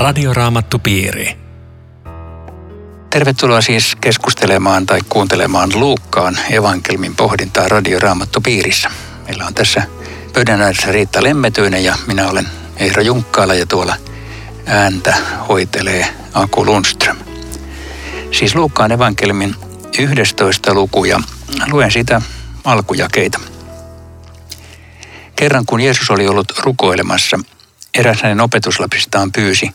Radioraamattupiiri. Tervetuloa siis keskustelemaan tai kuuntelemaan Luukkaan evankelmin pohdintaa Radioraamattupiirissä. Meillä on tässä pöydän ääressä Riitta Lemmetyinen ja minä olen Eero Junkkaala ja tuolla ääntä hoitelee Aku Lundström. Siis Luukkaan evankelmin 11 luku ja luen sitä alkujakeita. Kerran kun Jeesus oli ollut rukoilemassa, eräs hänen opetuslapsistaan pyysi,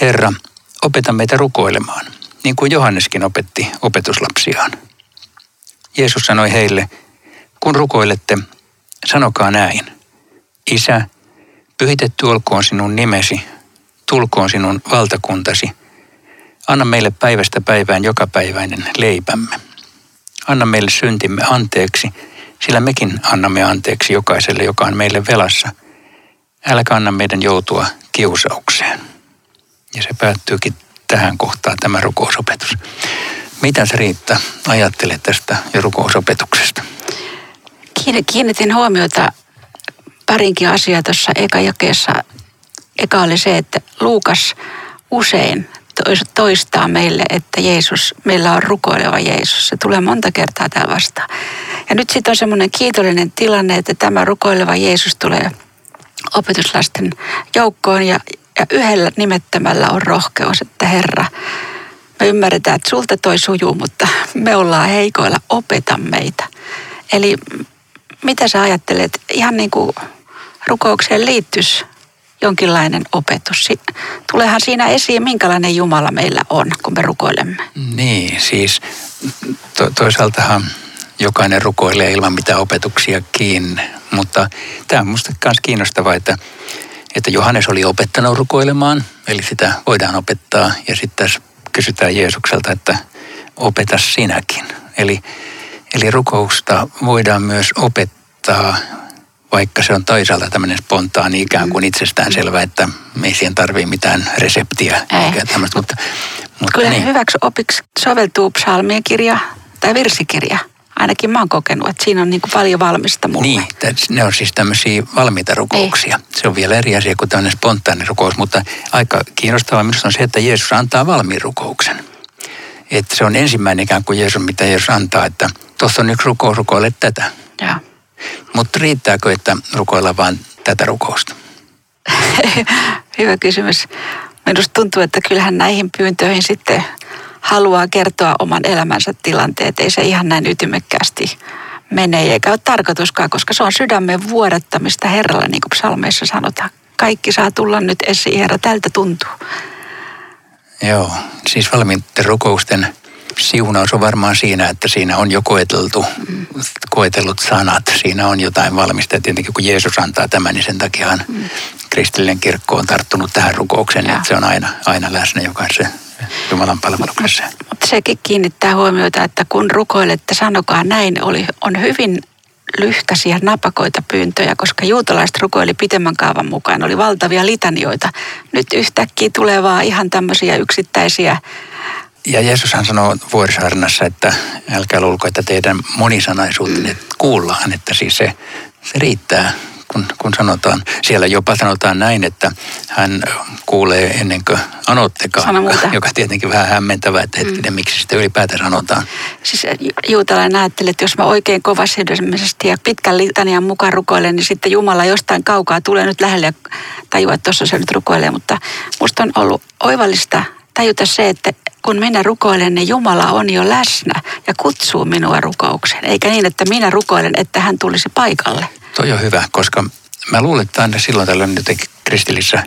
Herra, opeta meitä rukoilemaan, niin kuin Johanneskin opetti opetuslapsiaan. Jeesus sanoi heille, kun rukoilette, sanokaa näin. Isä, pyhitetty olkoon sinun nimesi, tulkoon sinun valtakuntasi. Anna meille päivästä päivään jokapäiväinen leipämme. Anna meille syntimme anteeksi, sillä mekin annamme anteeksi jokaiselle, joka on meille velassa. Älä anna meidän joutua kiusaukseen. Ja se päättyykin tähän kohtaan tämä rukousopetus. Mitä se Riitta ajattelet tästä ja rukousopetuksesta? Kiinnitin huomiota parinkin asiaa tuossa eka jakeessa. Eka oli se, että Luukas usein toistaa meille, että Jeesus, meillä on rukoileva Jeesus. Se tulee monta kertaa täällä vastaan. Ja nyt sitten on semmoinen kiitollinen tilanne, että tämä rukoileva Jeesus tulee opetuslasten joukkoon ja, ja yhdellä nimettämällä on rohkeus, että Herra, me ymmärretään, että sulta toi sujuu, mutta me ollaan heikoilla, opeta meitä. Eli mitä sä ajattelet, ihan niin kuin rukoukseen liittyisi jonkinlainen opetus. Tuleehan siinä esiin, minkälainen Jumala meillä on, kun me rukoilemme. Niin, siis to- toisaaltahan jokainen rukoilee ilman mitään opetuksiakin, mutta tämä on minusta myös kiinnostavaa, että, että Johannes oli opettanut rukoilemaan, eli sitä voidaan opettaa, ja sitten tässä kysytään Jeesukselta, että opeta sinäkin. Eli, eli rukousta voidaan myös opettaa vaikka se on toisaalta tämmöinen spontaani ikään kuin itsestään selvä, että ei siihen tarvii mitään reseptiä ei. eikä tämmöistä, mutta, mutta Kyllä niin. hyväksi opiksi soveltuu psalmien kirja tai virsikirja. Ainakin mä oon kokenut, että siinä on niin kuin paljon valmista mulle. Niin, ne on siis tämmöisiä valmiita rukouksia. Ei. Se on vielä eri asia kuin tämmöinen spontaani rukous, mutta aika kiinnostavaa minusta on se, että Jeesus antaa valmiin rukouksen. Että se on ensimmäinen ikään kuin Jeesus, mitä Jeesus antaa, että tuossa on yksi rukous, rukoile tätä. Joo. Mutta riittääkö, että rukoillaan vain tätä rukousta? Hyvä kysymys. Minusta tuntuu, että kyllähän näihin pyyntöihin sitten haluaa kertoa oman elämänsä tilanteet. Ei se ihan näin ytimekkäästi mene eikä ole tarkoituskaan, koska se on sydämen vuodattamista Herralle, niin kuin psalmeissa sanotaan. Kaikki saa tulla nyt esiin, Herra, tältä tuntuu. Joo, siis valmiitten rukousten siunaus on varmaan siinä, että siinä on jo koeteltu, mm. koetellut sanat. Siinä on jotain valmista. Ja tietenkin kun Jeesus antaa tämän, niin sen takia mm. kristillinen kirkko on tarttunut tähän rukoukseen, ja. että se on aina, aina läsnä jokaisessa Jumalan palveluksessa. Mutta sekin kiinnittää huomiota, että kun rukoilette, sanokaa näin, oli, on hyvin lyhkäisiä napakoita pyyntöjä, koska juutalaiset rukoili pitemmän kaavan mukaan. Oli valtavia litanioita. Nyt yhtäkkiä tulee vaan ihan tämmöisiä yksittäisiä ja Jeesushan sanoo vuorisaarnassa, että älkää luulko, että teidän monisanaisuutenne kuullaan, että siis se, se riittää, kun, kun sanotaan. Siellä jopa sanotaan näin, että hän kuulee ennen kuin anottekaan, joka, tietenkin vähän hämmentävää, että hetkinen, mm. miksi sitä ylipäätään sanotaan. Siis juutalainen ajattelee, että jos mä oikein kovasti ja pitkän litanian mukaan rukoilen, niin sitten Jumala jostain kaukaa tulee nyt lähelle ja tajua, että tuossa se nyt rukoilee. Mutta musta on ollut oivallista tajuta se, että kun minä rukoilen, niin Jumala on jo läsnä ja kutsuu minua rukoukseen. Eikä niin, että minä rukoilen, että hän tulisi paikalle. Toi on hyvä, koska mä luulen, että aina silloin tällöin jotenkin kristillissä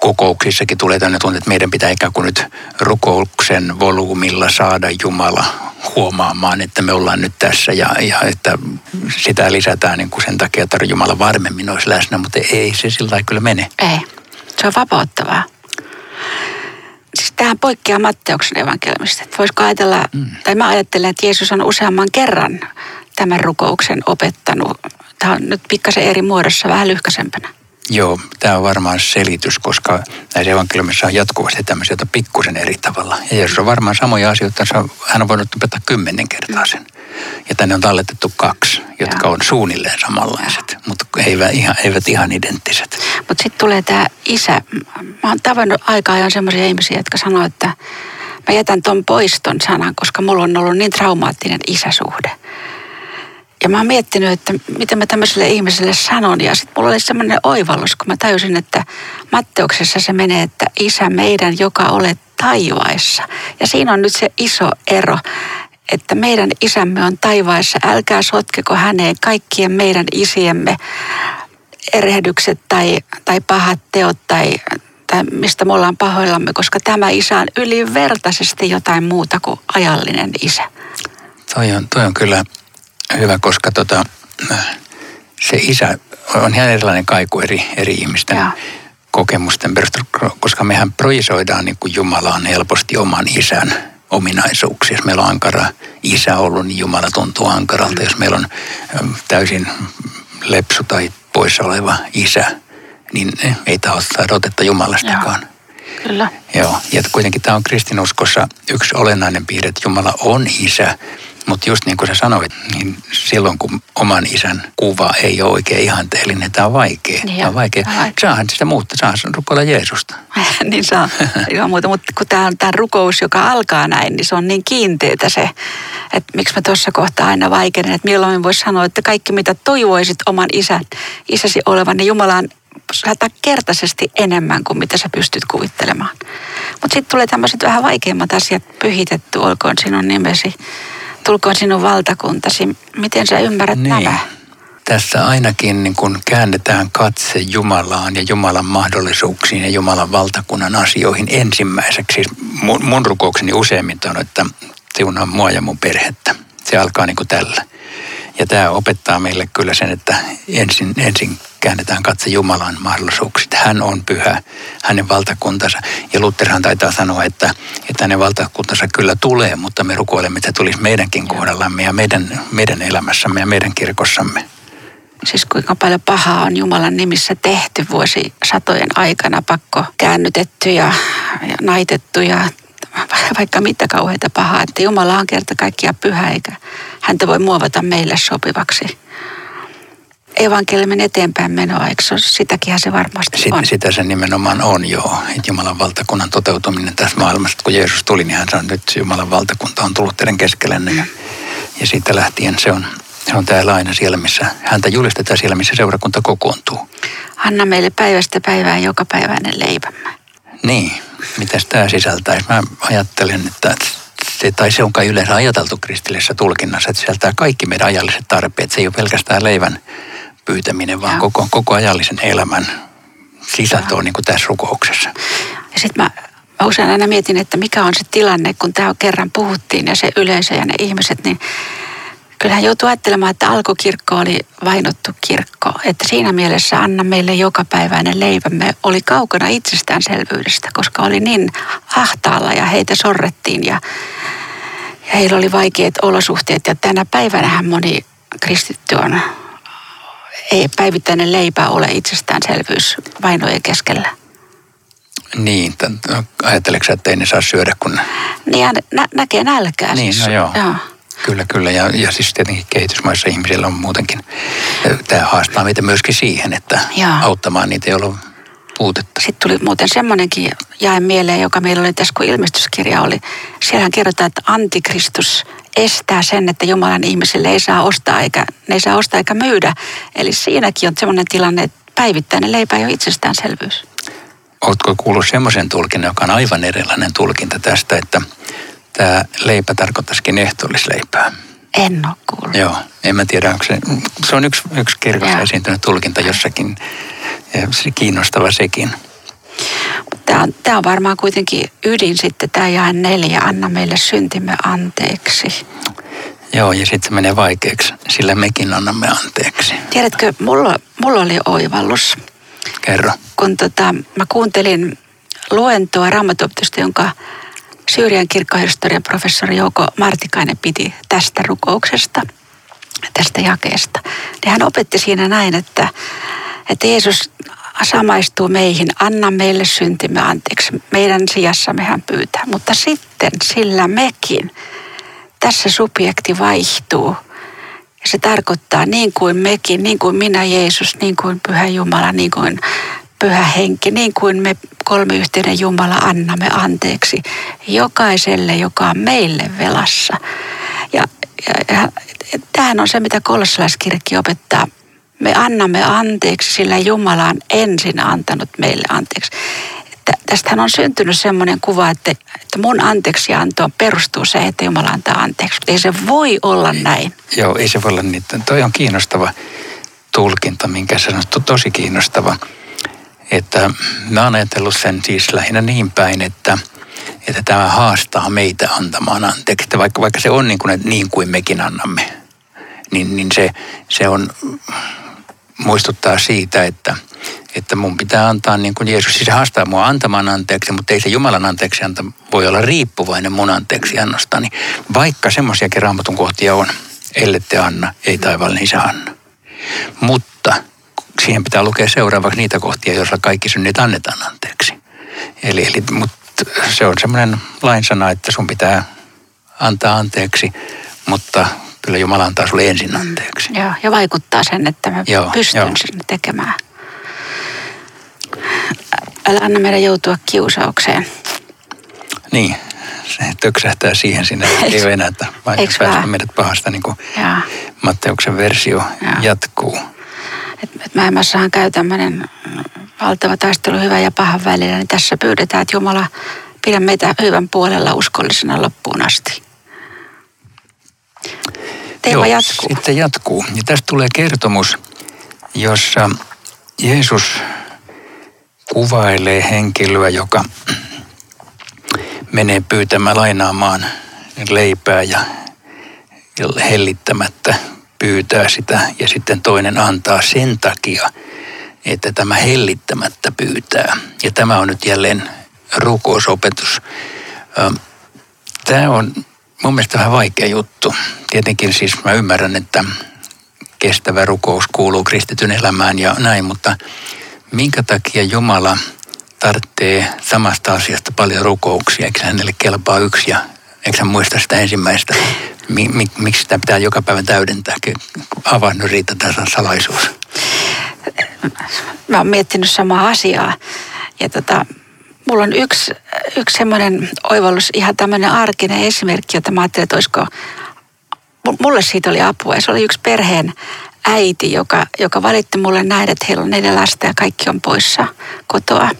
kokouksissakin tulee tämmöinen tunne, että meidän pitää ikään kuin nyt rukouksen volyymilla saada Jumala huomaamaan, että me ollaan nyt tässä ja, ja että sitä lisätään niin kuin sen takia, että Jumala varmemmin olisi läsnä, mutta ei se sillä kyllä mene. Ei, se on vapauttavaa tähän poikkeaa Matteuksen evankeliumista. Voisiko ajatella, mm. tai mä ajattelen, että Jeesus on useamman kerran tämän rukouksen opettanut. Tämä on nyt pikkasen eri muodossa, vähän lyhkäisempänä. Joo, tämä on varmaan selitys, koska näissä evankeliumissa on jatkuvasti tämmöisiä, joita pikkusen eri tavalla. Ja Jeesus on varmaan samoja asioita, hän on voinut opettaa kymmenen kertaa sen. Ja tänne on talletettu kaksi, jotka on suunnilleen samanlaiset, mutta eivät ihan, eivät ihan identtiset. Mutta sitten tulee tämä isä. Mä oon tavannut aika ajan semmoisia ihmisiä, jotka sanoo, että mä jätän ton poiston sanan, koska mulla on ollut niin traumaattinen isäsuhde. Ja mä oon miettinyt, että miten mä tämmöiselle ihmiselle sanon. Ja sitten mulla oli semmoinen oivallus, kun mä tajusin, että Matteuksessa se menee, että isä meidän, joka olet taivaissa. Ja siinä on nyt se iso ero, että meidän isämme on taivaissa. Älkää sotkeko häneen kaikkien meidän isiemme erehdykset tai, tai pahat teot tai, tai mistä me ollaan pahoillamme, koska tämä isä on ylivertaisesti jotain muuta kuin ajallinen isä. Toi on, toi on kyllä hyvä, koska tota, se isä on ihan erilainen kaiku eri, eri ihmisten ja. kokemusten perusteella, koska mehän projisoidaan niin kuin Jumalaan helposti oman isän ominaisuuksia. Jos meillä on ankara isä ollut, niin Jumala tuntuu ankaralta. Jos meillä on täysin lepsu tai poissa oleva isä, niin ei taho saada otetta Jumalastakaan. Joo. Kyllä. Joo, ja kuitenkin tämä on kristinuskossa yksi olennainen piirre, että Jumala on isä, mutta just niin kuin sä sanoit, niin silloin kun oman isän kuva ei ole oikein ihanteellinen, tämä on vaikea. Niin tämä on vaikea. Saahan sitä muuttaa, saa rukoilla Jeesusta. niin saa, ilman muuta. Mutta kun tämä on tämä rukous, joka alkaa näin, niin se on niin kiinteetä se, että miksi mä tuossa kohtaa aina vaikeinen, että milloin voisi sanoa, että kaikki mitä toivoisit oman isän, isäsi olevan, niin Jumala on kertaisesti enemmän kuin mitä sä pystyt kuvittelemaan. Mutta sitten tulee tämmöiset vähän vaikeimmat asiat pyhitetty, olkoon sinun nimesi tulkoon sinun valtakuntasi. Miten sä ymmärrät niin. nämä? Tässä ainakin niin kun käännetään katse Jumalaan ja Jumalan mahdollisuuksiin ja Jumalan valtakunnan asioihin ensimmäiseksi. Siis mun, mun rukoukseni useimmin on, että siunaa mua ja mun perhettä. Se alkaa niin kuin tällä. Ja tämä opettaa meille kyllä sen, että ensin, ensin käännetään katse Jumalan mahdollisuukset. Hän on pyhä, hänen valtakuntansa. Ja Lutherhan taitaa sanoa, että, että hänen valtakuntansa kyllä tulee, mutta me rukoilemme, että tulisi meidänkin kohdallamme ja meidän, meidän elämässämme ja meidän kirkossamme. Siis kuinka paljon pahaa on Jumalan nimissä tehty vuosi satojen aikana, pakko käännytetty ja, ja naitettu ja vaikka mitä kauheita pahaa, että Jumala on kerta kaikkiaan pyhä eikä häntä voi muovata meille sopivaksi evankeliumin eteenpäin menoa, eikö sitäkin se varmasti Sit, on? Sitä se nimenomaan on, joo. Jumalan valtakunnan toteutuminen tässä maailmassa, kun Jeesus tuli, niin hän sanoi, että nyt Jumalan valtakunta on tullut teidän keskellenne. Ja, ja siitä lähtien se on, se on täällä aina siellä, missä häntä julistetaan siellä, missä seurakunta kokoontuu. Anna meille päivästä päivään joka päiväinen leipämme. Niin, mitä tämä sisältää? Mä ajattelen, että se, tai se on kai yleensä ajateltu kristillisessä tulkinnassa, että sisältää kaikki meidän ajalliset tarpeet. Se ei ole pelkästään leivän pyytäminen, vaan koko, koko ajallisen elämän sisältö on niin kuin tässä rukouksessa. Ja sitten mä, mä usein aina mietin, että mikä on se tilanne, kun tämä kerran puhuttiin ja se yleisö ja ne ihmiset, niin kyllähän joutuu ajattelemaan, että alkukirkko oli vainottu kirkko. Että siinä mielessä Anna meille jokapäiväinen leivämme oli kaukana itsestäänselvyydestä, koska oli niin ahtaalla ja heitä sorrettiin ja, ja heillä oli vaikeat olosuhteet. Ja tänä päivänähän moni kristitty on ei päivittäinen leipä ole itsestäänselvyys vainojen keskellä. Niin, ajatteleksä, että ei ne saa syödä, kun... Niin, nä- näkee nälkää Niin, siis. no joo. joo. Kyllä, kyllä. Ja, ja siis tietenkin kehitysmaissa ihmisillä on muutenkin, tämä haastaa meitä myöskin siihen, että Joo. auttamaan niitä, joilla on puutetta. Sitten tuli muuten semmoinenkin jae mieleen, joka meillä oli tässä, kun ilmestyskirja oli. Siellähän kerrotaan, että antikristus estää sen, että Jumalan ihmisille ei saa ostaa eikä, ne ei saa ostaa eikä myydä. Eli siinäkin on semmoinen tilanne, että päivittäinen leipä ei ole itsestäänselvyys. Oletko kuullut semmoisen tulkinnan, joka on aivan erilainen tulkinta tästä, että tämä leipä tarkoittaisikin ehtoollisleipää? En ole kuullut. Joo, en mä tiedä, onko se, se on yksi, yksi kirkossa esiintynyt tulkinta jossakin, ja se kiinnostava sekin. Tämä on, tämä on varmaan kuitenkin ydin sitten, tämä jae neljä, anna meille syntimme anteeksi. Joo, ja sitten se menee vaikeaksi, sillä mekin annamme anteeksi. Tiedätkö, mulla, mulla oli oivallus. Kerro. Kun tota, mä kuuntelin luentoa raamatuopitusta, jonka Syyrian kirkkohistorian professori Jouko Martikainen piti tästä rukouksesta, tästä jakeesta. Niin hän opetti siinä näin, että, että Jeesus samaistuu meihin, anna meille syntimme anteeksi. Meidän sijassamme hän pyytää. Mutta sitten sillä mekin tässä subjekti vaihtuu. Ja se tarkoittaa niin kuin mekin, niin kuin minä Jeesus, niin kuin Pyhä Jumala, niin kuin Pyhä Henki, niin kuin me kolmiyhteinen Jumala annamme anteeksi jokaiselle, joka on meille velassa. Ja, ja, ja tämähän on se, mitä kolossalaiskirkki opettaa. Me annamme anteeksi, sillä Jumala on ensin antanut meille anteeksi tästähän on syntynyt semmoinen kuva, että, että mun anteeksiantoon perustuu se, että Jumala antaa anteeksi. Ei se voi olla näin. Joo, ei se voi olla niin. Toi on kiinnostava tulkinta, minkä sanot, tosi kiinnostava. Että mä oon ajatellut sen siis lähinnä niin päin, että, että tämä haastaa meitä antamaan anteeksi. Että vaikka, vaikka se on niin kuin, että niin kuin mekin annamme, niin, niin se, se on, muistuttaa siitä, että – että mun pitää antaa niin kuin Jeesus. Siis se haastaa mua antamaan anteeksi, mutta ei se Jumalan anteeksi anta voi olla riippuvainen mun anteeksi annostani. Vaikka semmoisiakin raamatun kohtia on, ellette anna, ei taivallinen isä anna. Mutta siihen pitää lukea seuraavaksi niitä kohtia, joissa kaikki synnit annetaan anteeksi. Eli, eli mutta se on semmoinen lainsana, että sun pitää antaa anteeksi, mutta kyllä Jumala antaa sulle ensin anteeksi. Joo, ja vaikuttaa sen, että mä joo, pystyn joo. sinne tekemään älä anna meidän joutua kiusaukseen. Niin, se töksähtää siihen sinne, ei ole enää, että päästä meidät pahasta, niin kuin Jaa. Matteuksen versio Jaa. jatkuu. Et, et maailmassahan käy tämmöinen valtava taistelu hyvän ja pahan välillä, niin tässä pyydetään, että Jumala pidä meitä hyvän puolella uskollisena loppuun asti. Teema Joo, jatkuu. Sitten jatkuu. Ja tästä tulee kertomus, jossa Jeesus kuvailee henkilöä, joka menee pyytämään lainaamaan leipää ja hellittämättä pyytää sitä ja sitten toinen antaa sen takia, että tämä hellittämättä pyytää. Ja tämä on nyt jälleen rukousopetus. Tämä on mun mielestä vähän vaikea juttu. Tietenkin siis mä ymmärrän, että kestävä rukous kuuluu kristityn elämään ja näin, mutta minkä takia Jumala tarvitsee samasta asiasta paljon rukouksia, eikö hänelle kelpaa yksi ja eikö muista sitä ensimmäistä? Mi, mi, miksi sitä pitää joka päivä täydentää? Avaa nyt riitä tässä salaisuus. Mä oon miettinyt samaa asiaa ja tota, mulla on yksi, yksi semmoinen oivallus, ihan tämmöinen arkinen esimerkki, jota mä ajattelin, että olisiko, mulle siitä oli apua. Ja se oli yksi perheen äiti, joka, joka valitti mulle näin, että heillä on neljä lasta ja kaikki on poissa kotoa.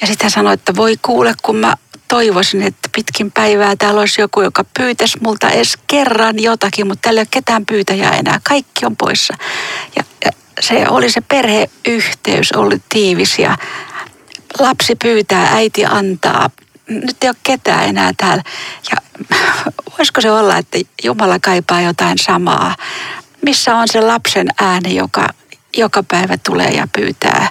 Ja sitten hän sanoi, että voi kuule, kun mä toivoisin, että pitkin päivää täällä olisi joku, joka pyytäisi multa edes kerran jotakin, mutta täällä ei ole ketään pyytäjää enää. Kaikki on poissa. Ja, ja se oli se perheyhteys, oli tiivis ja lapsi pyytää, äiti antaa. Nyt ei ole ketään enää täällä. Ja voisiko se olla, että Jumala kaipaa jotain samaa? missä on se lapsen ääni, joka joka päivä tulee ja pyytää,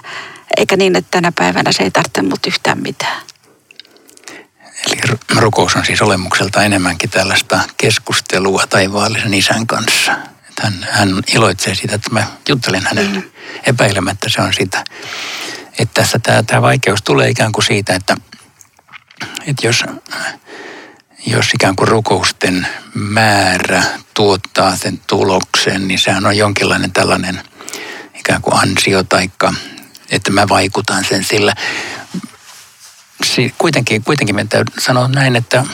eikä niin, että tänä päivänä se ei tarvitse mut yhtään mitään. Eli rukous on siis olemukselta enemmänkin tällaista keskustelua taivaallisen isän kanssa. Että hän, hän iloitsee siitä, että mä juttelen hänelle. Mm. Epäilemättä se on sitä. Että tässä tämä, tämä vaikeus tulee ikään kuin siitä, että, että jos jos ikään kuin rukousten määrä tuottaa sen tuloksen, niin sehän on jonkinlainen tällainen ikään kuin ansio taikka, että mä vaikutan sen sillä. Kuitenkin, kuitenkin meidän täytyy sanoa näin, että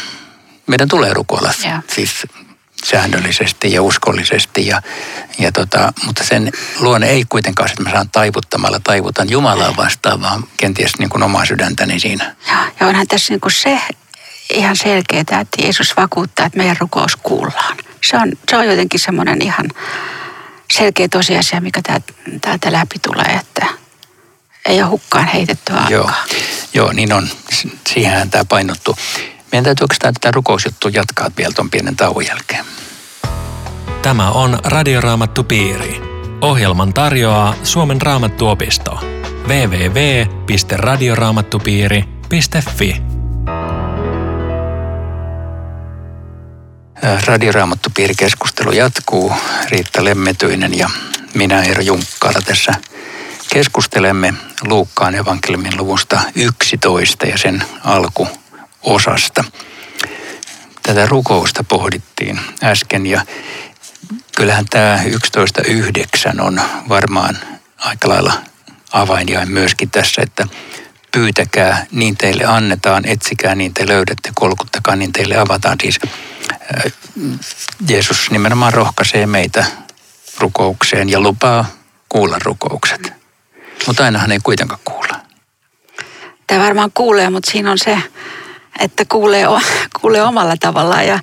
meidän tulee rukoilla yeah. siis säännöllisesti ja uskollisesti. Ja, ja tota, mutta sen luonne ei kuitenkaan, että mä saan taivuttamalla taivutan Jumalaa vastaan, vaan kenties niin kuin omaa sydäntäni siinä. Ja onhan tässä niin kuin se ihan selkeää, että Jeesus vakuuttaa, että meidän rukous kuullaan. Se on, se on jotenkin semmoinen ihan selkeä tosiasia, mikä täältä läpi tulee, että ei ole hukkaan heitetty aikaa. Joo, Joo niin on. Siihenhän tämä painottuu. Meidän täytyy oikeastaan tätä rukousjuttua jatkaa vielä tuon pienen tauon jälkeen. Tämä on Radioraamattu Piiri. Ohjelman tarjoaa Suomen raamattuopisto. www.radioraamattupiiri.fi Radioraamattupiirikeskustelu jatkuu. Riitta Lemmetyinen ja minä Eero Junkkaala tässä keskustelemme Luukkaan evankeliumin luvusta 11 ja sen alkuosasta. tätä rukousta pohdittiin äsken ja kyllähän tämä 11.9 on varmaan aika lailla avainjain myöskin tässä, että pyytäkää, niin teille annetaan, etsikää, niin te löydätte, kolkuttakaa, niin teille avataan. Siis äh, Jeesus nimenomaan rohkaisee meitä rukoukseen ja lupaa kuulla rukoukset. Mutta ainahan ei kuitenkaan kuulla. Tämä varmaan kuulee, mutta siinä on se, että kuulee, kuulee omalla tavallaan. Ja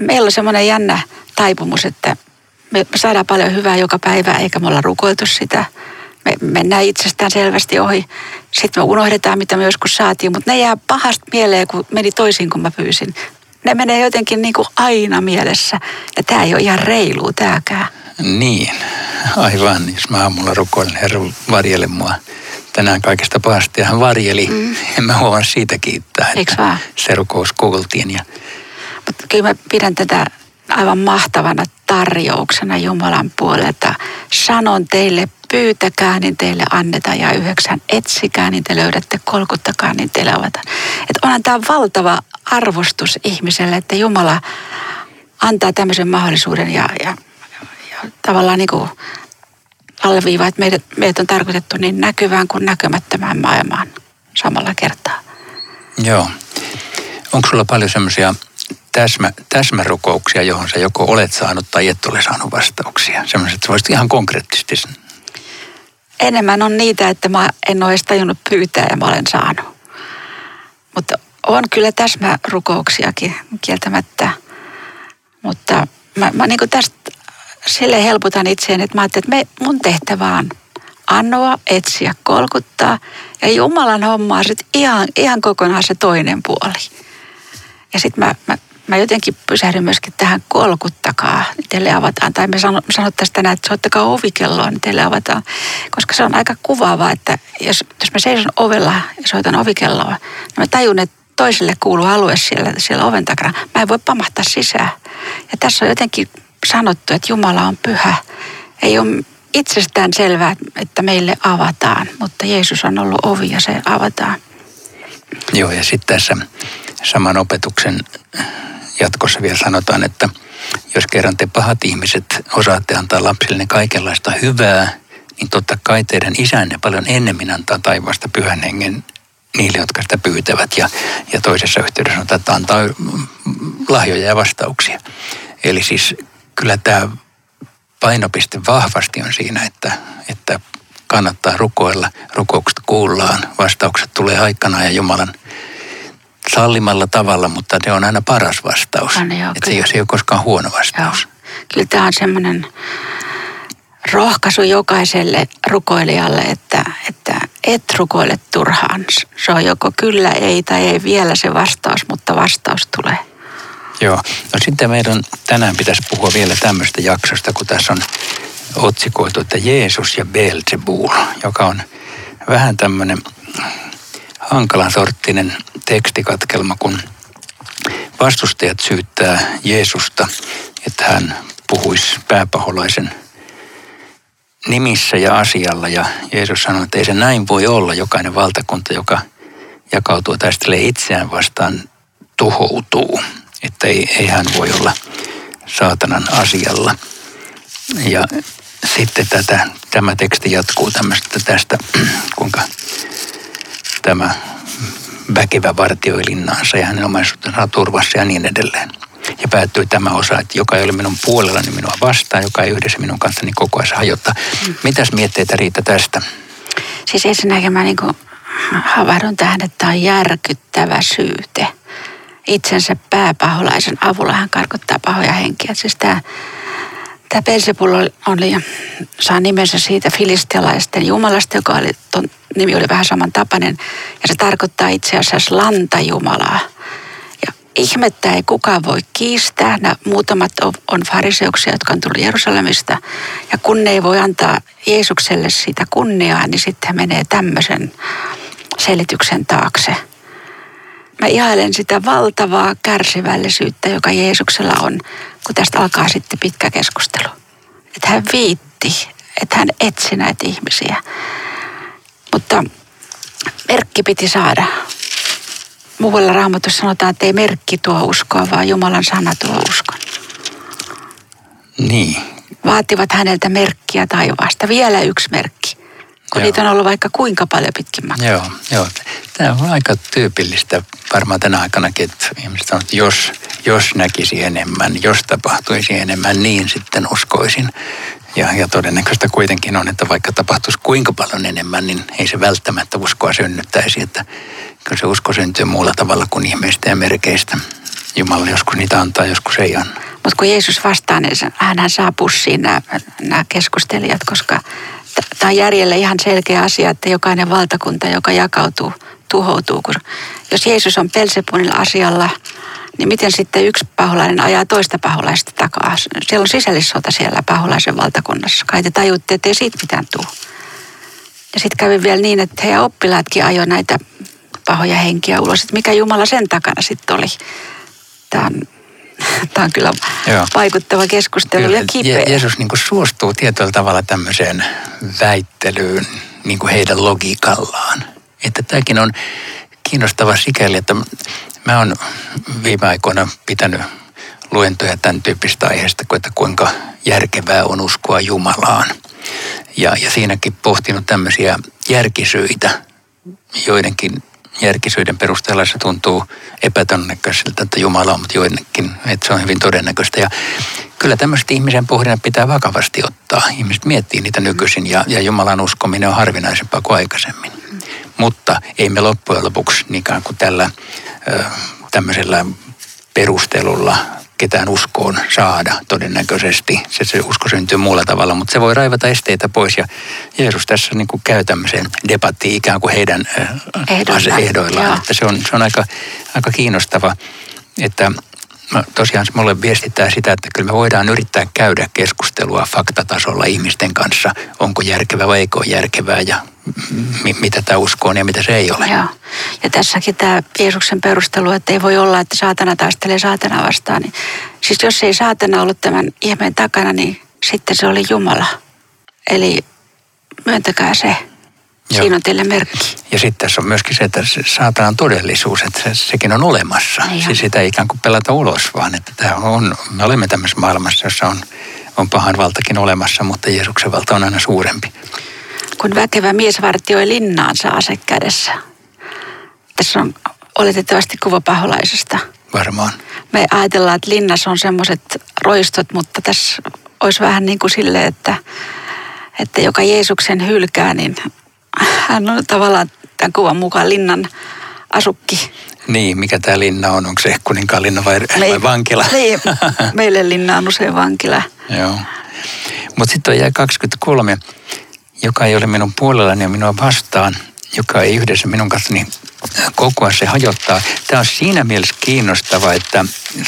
meillä on semmoinen jännä taipumus, että me saadaan paljon hyvää joka päivä, eikä me olla rukoiltu sitä. Me mennään itsestään selvästi ohi. Sitten me unohdetaan, mitä me joskus saatiin, mutta ne jää pahasti mieleen, kun meni toisin kuin mä pyysin. Ne menee jotenkin niin kuin aina mielessä. Ja tämä ei ole ihan reilu tämäkään. Niin, aivan. Jos mä aamulla rukoilen, Herra varjele mua tänään kaikesta pahasta. Ja hän varjeli. Mm. En mä huomaa siitä kiittää, että se rukous kuultiin. Ja... Mutta kyllä mä pidän tätä aivan mahtavana tarjouksena Jumalan puolelta. Sanon teille, pyytäkää, niin teille annetaan. Ja yhdeksän, etsikää, niin te löydätte. Kolkuttakaa, niin teille avataan. Että onhan tämä valtava arvostus ihmiselle, että Jumala antaa tämmöisen mahdollisuuden ja, ja tavallaan niin kuin alleviivaa, että meidät, meidät on tarkoitettu niin näkyvään kuin näkymättömään maailmaan samalla kertaa. Joo. Onko sulla paljon semmoisia täsmä, täsmärukouksia, johon sä joko olet saanut tai et ole saanut vastauksia? Semmoiset, että voisit ihan konkreettisesti Enemmän on niitä, että mä en ole edes tajunnut pyytää ja mä olen saanut. Mutta on kyllä täsmärukouksiakin kieltämättä. Mutta mä, mä niin tästä sille helpotan itseäni, että mä ajattelin, että me, mun tehtävä on anoa, etsiä, kolkuttaa. Ja Jumalan hommaa sitten ihan, ihan kokonaan se toinen puoli. Ja sitten mä, mä mä jotenkin pysähdyn myöskin tähän kolkuttakaa, niin teille avataan. Tai me sanottaisiin tänään, että soittakaa ovikelloa, niin teille avataan. Koska se on aika kuvaavaa, että jos, jos mä seison ovella ja soitan ovikelloa, niin mä tajun, että toiselle kuuluu alue siellä, siellä oven takana. Mä en voi pamahtaa sisään. Ja tässä on jotenkin sanottu, että Jumala on pyhä. Ei ole itsestään selvää, että meille avataan, mutta Jeesus on ollut ovi ja se avataan. Joo, ja sitten tässä saman opetuksen jatkossa vielä sanotaan, että jos kerran te pahat ihmiset osaatte antaa lapsille kaikenlaista hyvää, niin totta kai teidän isänne paljon ennemmin antaa taivaasta pyhän hengen niille, jotka sitä pyytävät. Ja, ja toisessa yhteydessä sanotaan, että antaa lahjoja ja vastauksia. Eli siis kyllä tämä painopiste vahvasti on siinä, että, että kannattaa rukoilla, rukoukset kuullaan, vastaukset tulee aikana ja Jumalan sallimalla tavalla, mutta se on aina paras vastaus. Aina, joo, että se, ei, se ei ole koskaan huono vastaus. Joo. Kyllä tämä on semmoinen rohkaisu jokaiselle rukoilijalle, että, että et rukoile turhaan. Se on joko kyllä, ei tai ei vielä se vastaus, mutta vastaus tulee. Joo. No sitten meidän tänään pitäisi puhua vielä tämmöistä jaksosta, kun tässä on otsikoitu, että Jeesus ja Beelzebul, joka on vähän tämmöinen hankalan sorttinen tekstikatkelma, kun vastustajat syyttää Jeesusta, että hän puhuisi pääpaholaisen nimissä ja asialla. Ja Jeesus sanoi, että ei se näin voi olla. Jokainen valtakunta, joka jakautuu taistelee itseään vastaan, tuhoutuu. Että ei, ei hän voi olla saatanan asialla. Ja sitten tätä, tämä teksti jatkuu tämmöistä tästä, kuinka tämä väkevä vartioi linnaansa ja hänen omaisuutensa turvassa ja niin edelleen. Ja päättyi tämä osa, että joka ei ole minun puolellani minua vastaan, joka ei yhdessä minun kanssani koko ajan hajottaa. Mitäs mietteitä Riitta tästä? Siis ensinnäkin mä niin havahdun tähän, että tämä on järkyttävä syyte. Itsensä pääpaholaisen avulla hän karkottaa pahoja henkiä. Siis tämä Tämä Persepul oli, saa nimensä siitä filistialaisten jumalasta, joka oli, ton nimi oli vähän samantapainen. Ja se tarkoittaa itse asiassa lantajumalaa. Ja ihmettä ei kukaan voi kiistää. Nämä muutamat on fariseuksia, jotka on tullut Jerusalemista. Ja kun ne ei voi antaa Jeesukselle sitä kunniaa, niin sitten menee tämmöisen selityksen taakse. Mä ihailen sitä valtavaa kärsivällisyyttä, joka Jeesuksella on kun tästä alkaa sitten pitkä keskustelu. Että hän viitti, että hän etsi näitä ihmisiä. Mutta merkki piti saada. muualla raamatussa sanotaan, että ei merkki tuo uskoa, vaan Jumalan sana tuo uskon. Niin. Vaativat häneltä merkkiä taivaasta, vielä yksi merkki. Kun Joo. niitä on ollut vaikka kuinka paljon pitkin matkaa. Joo, joo. Tämä on aika tyypillistä varmaan tänä aikanakin, että ihmiset sanoo, että jos, jos näkisi enemmän, jos tapahtuisi enemmän, niin sitten uskoisin. Ja, ja todennäköistä kuitenkin on, että vaikka tapahtuisi kuinka paljon enemmän, niin ei se välttämättä uskoa synnyttäisi. Että kyllä se usko syntyy muulla tavalla kuin ihmeistä ja merkeistä. Jumala joskus niitä antaa, joskus ei anna. Mutta kun Jeesus vastaa, niin hänhän saa pussiin nämä, nämä keskustelijat, koska tämä on järjelle ihan selkeä asia, että jokainen valtakunta, joka jakautuu, tuhoutuu. Kun, jos Jeesus on Pelsepunilla asialla, niin miten sitten yksi paholainen ajaa toista paholaista takaa? Siellä on sisällissota siellä paholaisen valtakunnassa. Kai te tajutte, että ei siitä mitään tule. Ja sitten kävi vielä niin, että heidän oppilaatkin ajoi näitä pahoja henkiä ulos. Että mikä Jumala sen takana sitten oli? Tämä on, tämä on kyllä Joo. vaikuttava keskustelu ja kipeä. Je- Jeesus niin kuin suostuu tietyllä tavalla tämmöiseen väittelyyn niin kuin heidän logiikallaan. Että tämäkin on kiinnostava sikäli, että mä oon viime aikoina pitänyt luentoja tämän tyyppistä aiheesta, kuin että kuinka järkevää on uskoa Jumalaan. Ja, ja siinäkin pohtinut tämmöisiä järkisyitä, joidenkin järkisyiden perusteella se tuntuu epätodennäköiseltä, että Jumala on, mutta joidenkin, että se on hyvin todennäköistä. Ja kyllä tämmöistä ihmisen pohdinnat pitää vakavasti ottaa. Ihmiset miettii niitä nykyisin ja, ja Jumalan uskominen on harvinaisempaa kuin aikaisemmin. Mutta ei me loppujen lopuksi ikään kuin tällä tämmöisellä perustelulla ketään uskoon saada todennäköisesti. Se, se usko syntyy muulla tavalla, mutta se voi raivata esteitä pois. Ja Jeesus tässä niin kuin käy tämmöiseen debattiin ikään kuin heidän äh, ehdoillaan. Että se on, se on aika, aika kiinnostava, että tosiaan mulle viestittää sitä, että kyllä me voidaan yrittää käydä keskustelua faktatasolla ihmisten kanssa. Onko järkevää vai eikö ole järkevää ja mi- mitä tämä usko on ja mitä se ei ole. Joo. Ja tässäkin tämä Jeesuksen perustelu, että ei voi olla, että saatana taistelee saatana vastaan. Niin, siis jos ei saatana ollut tämän ihmeen takana, niin sitten se oli Jumala. Eli myöntäkää se. Joo. Siinä on teille merkki. Ja sitten tässä on myöskin se, että se saatanan todellisuus, että se, sekin on olemassa. Niin on. Siis sitä ei ikään kuin pelata ulos, vaan että tämä on, me olemme tämmöisessä maailmassa, jossa on, on pahan valtakin olemassa, mutta Jeesuksen valta on aina suurempi. Kun väkevä mies vartioi linnaansa ase kädessä. Tässä on oletettavasti kuva paholaisesta. Varmaan. Me ajatellaan, että linnassa on semmoiset roistot, mutta tässä olisi vähän niin kuin silleen, että, että joka Jeesuksen hylkää, niin hän on tavallaan tämän kuvan mukaan linnan asukki. Niin, mikä tämä linna on? Onko se kuninkaan linna vai, vai vankila? Niin, meille linna on usein vankila. Joo. Mutta sitten on jäi 23, joka ei ole minun puolellani ja minua vastaan, joka ei yhdessä minun kanssani kokoa, se hajottaa. Tämä on siinä mielessä kiinnostava, että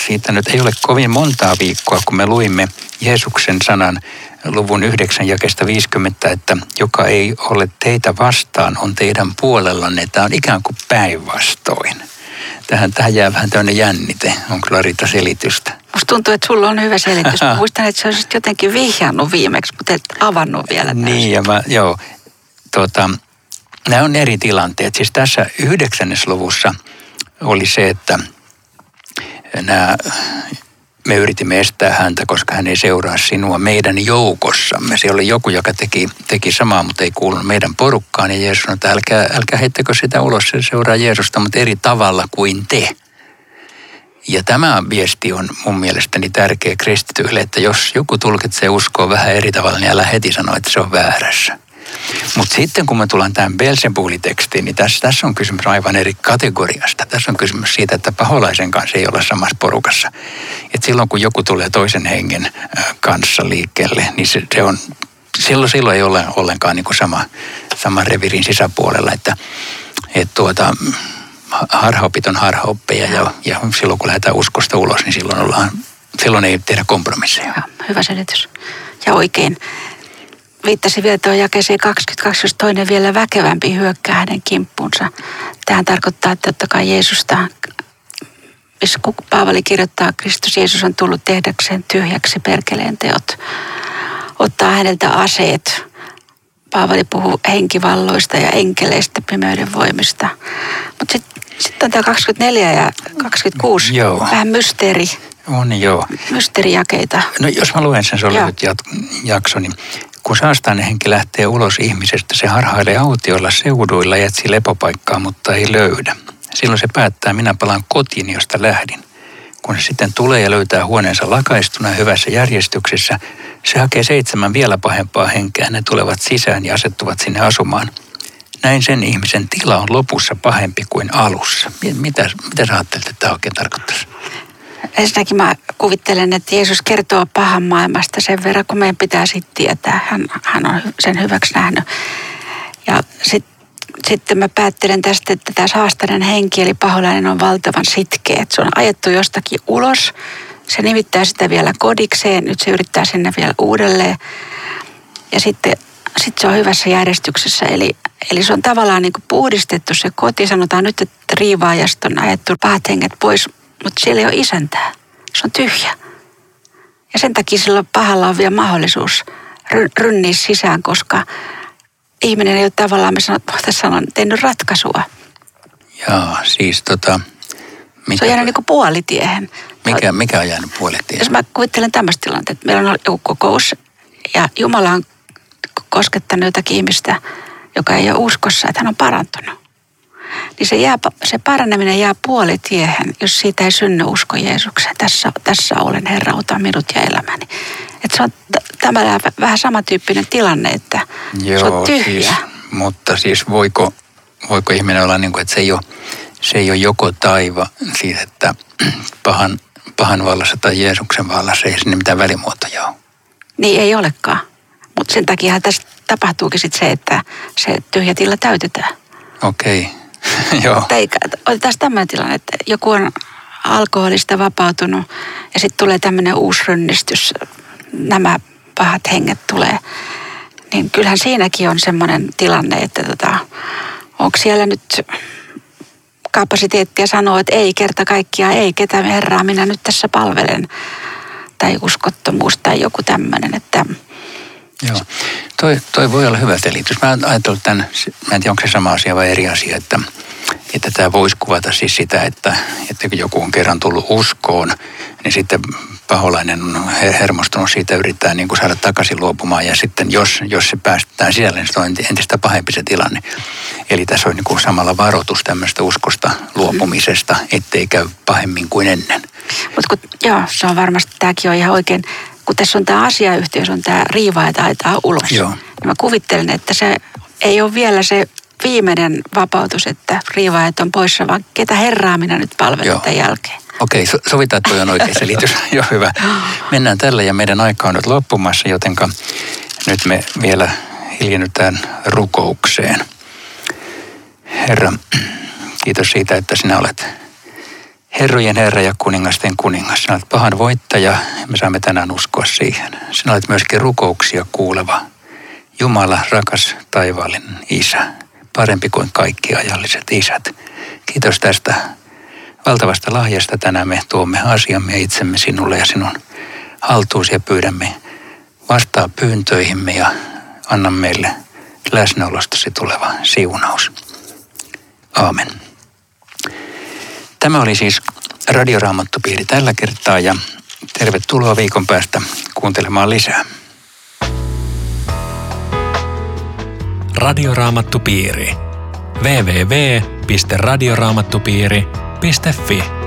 siitä nyt ei ole kovin montaa viikkoa, kun me luimme Jeesuksen sanan luvun 9 jakesta 50, että joka ei ole teitä vastaan, on teidän puolellanne. Tämä on ikään kuin päinvastoin. Tähän, tähän jää vähän tämmöinen jännite. On kyllä Rita selitystä. Musta tuntuu, että sulla on hyvä selitys. Mä muistan, että sä olisit jotenkin vihjannut viimeksi, mutta et avannut vielä täysin. Niin, ja mä, joo, tuota, nämä on eri tilanteet. Siis tässä yhdeksännessä luvussa oli se, että nämä, me yritimme estää häntä, koska hän ei seuraa sinua meidän joukossamme. Se oli joku, joka teki, teki samaa, mutta ei kuulunut meidän porukkaan. Ja Jeesus sanoi, että älkää, älkää heittäkö sitä ulos, se seuraa Jeesusta, mutta eri tavalla kuin te. Ja tämä viesti on mun mielestäni tärkeä kristityille, että jos joku tulkitsee uskoa vähän eri tavalla, niin älä heti sanoa, että se on väärässä. Mutta sitten kun me tullaan tähän Belzebuli-tekstiin, niin tässä, tässä on kysymys aivan eri kategoriasta. Tässä on kysymys siitä, että paholaisen kanssa ei olla samassa porukassa. Et silloin kun joku tulee toisen hengen kanssa liikkeelle, niin se, se on, silloin, silloin ei ole ollenkaan niin kuin sama, sama revirin sisäpuolella. Että, et tuota, harhaopit on harhaoppeja ja, ja silloin kun lähdetään uskosta ulos, niin silloin, ollaan, silloin ei tehdä kompromisseja. Hyvä selitys. Ja oikein. Viittasi vielä tuo jakeeseen 22, jos toinen vielä väkevämpi hyökkää hänen kimppuunsa. Tähän tarkoittaa, että totta kai Jeesusta, missä Paavali kirjoittaa, Kristus Jeesus on tullut tehdäkseen tyhjäksi perkeleen teot. Ottaa häneltä aseet. Paavali puhuu henkivalloista ja enkeleistä, pimeyden voimista. Mutta sitten Sitten on tämä 24 ja 26. Joo. Vähän mysteeri, On joo. mysteerijakeita. No jos mä luen sen, se oli jakso, niin kun saastainen henki lähtee ulos ihmisestä, se harhailee autiolla seuduilla ja etsii lepopaikkaa, mutta ei löydä. Silloin se päättää, minä palaan kotiin, josta lähdin. Kun se sitten tulee ja löytää huoneensa lakaistuna hyvässä järjestyksessä, se hakee seitsemän vielä pahempaa henkeä. Ne tulevat sisään ja asettuvat sinne asumaan. Näin sen ihmisen tila on lopussa pahempi kuin alussa. Mi- Mitä, mitä sä ajattelet, että tämä oikein tarkoittaisi? Ensinnäkin mä kuvittelen, että Jeesus kertoo pahan maailmasta sen verran, kun meidän pitää sitten tietää. Hän, hän on sen hyväksi nähnyt. Ja sit, sitten mä päättelen tästä, että tämä saastainen henki, eli paholainen, on valtavan sitkeä. Että se on ajettu jostakin ulos. Se nimittää sitä vielä kodikseen. Nyt se yrittää sinne vielä uudelleen. Ja sitten sit se on hyvässä järjestyksessä. Eli, eli se on tavallaan niin kuin puhdistettu se koti. Sanotaan nyt, että riivaajasta on ajettu pahat henget pois, mutta siellä ei ole isäntää. Se on tyhjä. Ja sen takia sillä pahalla on vielä mahdollisuus ry- rynniä sisään, koska ihminen ei ole tavallaan, me sanot, sanoa, tehnyt ratkaisua. Jaa, siis tota... Mikä, Se on jäänyt niin kuin puolitiehen. mikä, mikä on jäänyt puolettiin? Jos mä kuvittelen tämmöistä tilannetta, että meillä on joku kokous ja Jumala on koskettanut jotakin ihmistä, joka ei ole uskossa, että hän on parantunut. Niin se, jää, se paraneminen jää puolitiehen, jos siitä ei synny usko Jeesukseen. Tässä, tässä olen Herra, ota minut ja elämäni. Että se on t- tämä vähän samantyyppinen tilanne, että se on tyhjä. siis, mutta siis voiko, voiko ihminen olla niin kuin, että se ei ole, se ei ole joko taiva, siis että pahan, pahan vallassa tai Jeesuksen vallassa ei sinne mitään välimuotoja ole. Niin ei olekaan. Mutta sen takia tässä tapahtuukin sit se, että se tyhjä tila täytetään. Okei, joo. Ei, otetaan tämmöinen tilanne, että joku on alkoholista vapautunut ja sitten tulee tämmöinen uusi rynnistys, nämä pahat henget tulee. Niin kyllähän siinäkin on semmoinen tilanne, että tota, onko siellä nyt kapasiteettia sanoa, että ei kerta kaikkiaan, ei ketä herraa minä nyt tässä palvelen. Tai uskottomuus tai joku tämmöinen, että Joo. Toi, toi voi olla hyvä selitys. Mä ajatellut tämän, mä en tiedä onko se sama asia vai eri asia, että, että tämä voisi kuvata siis sitä, että, että kun joku on kerran tullut uskoon, niin sitten paholainen on her- hermostunut siitä, yrittää niin kuin saada takaisin luopumaan ja sitten jos, jos se päästetään sisälle, niin se on entistä pahempi se tilanne. Eli tässä on niin kuin samalla varoitus tämmöistä uskosta luopumisesta, ettei käy pahemmin kuin ennen. Mutta joo, se on varmasti, tämäkin on ihan oikein, kun tässä on tämä asiayhteys, on tämä riivaa ja taitaa ulos. Joo. Niin mä kuvittelen, että se ei ole vielä se viimeinen vapautus, että riivaajat on poissa, vaan ketä herraa minä nyt palvelen tämän jälkeen. Okei, so- sovitaan, että toi on oikea selitys. Joo, hyvä. Mennään tällä ja meidän aika on nyt loppumassa, jotenka nyt me vielä hiljennytään rukoukseen. Herra, kiitos siitä, että sinä olet herrojen herra ja kuningasten kuningas. Sinä olet pahan voittaja ja me saamme tänään uskoa siihen. Sinä olet myöskin rukouksia kuuleva Jumala, rakas taivaallinen isä, parempi kuin kaikki ajalliset isät. Kiitos tästä valtavasta lahjasta tänään me tuomme asiamme ja itsemme sinulle ja sinun haltuusi ja pyydämme vastaa pyyntöihimme ja anna meille läsnäolostasi tuleva siunaus. Aamen. Tämä oli siis Radioraamattopiiri tällä kertaa ja tervetuloa viikon päästä kuuntelemaan lisää. Radioraamattupiiri. www.radioraamattupiiri.fi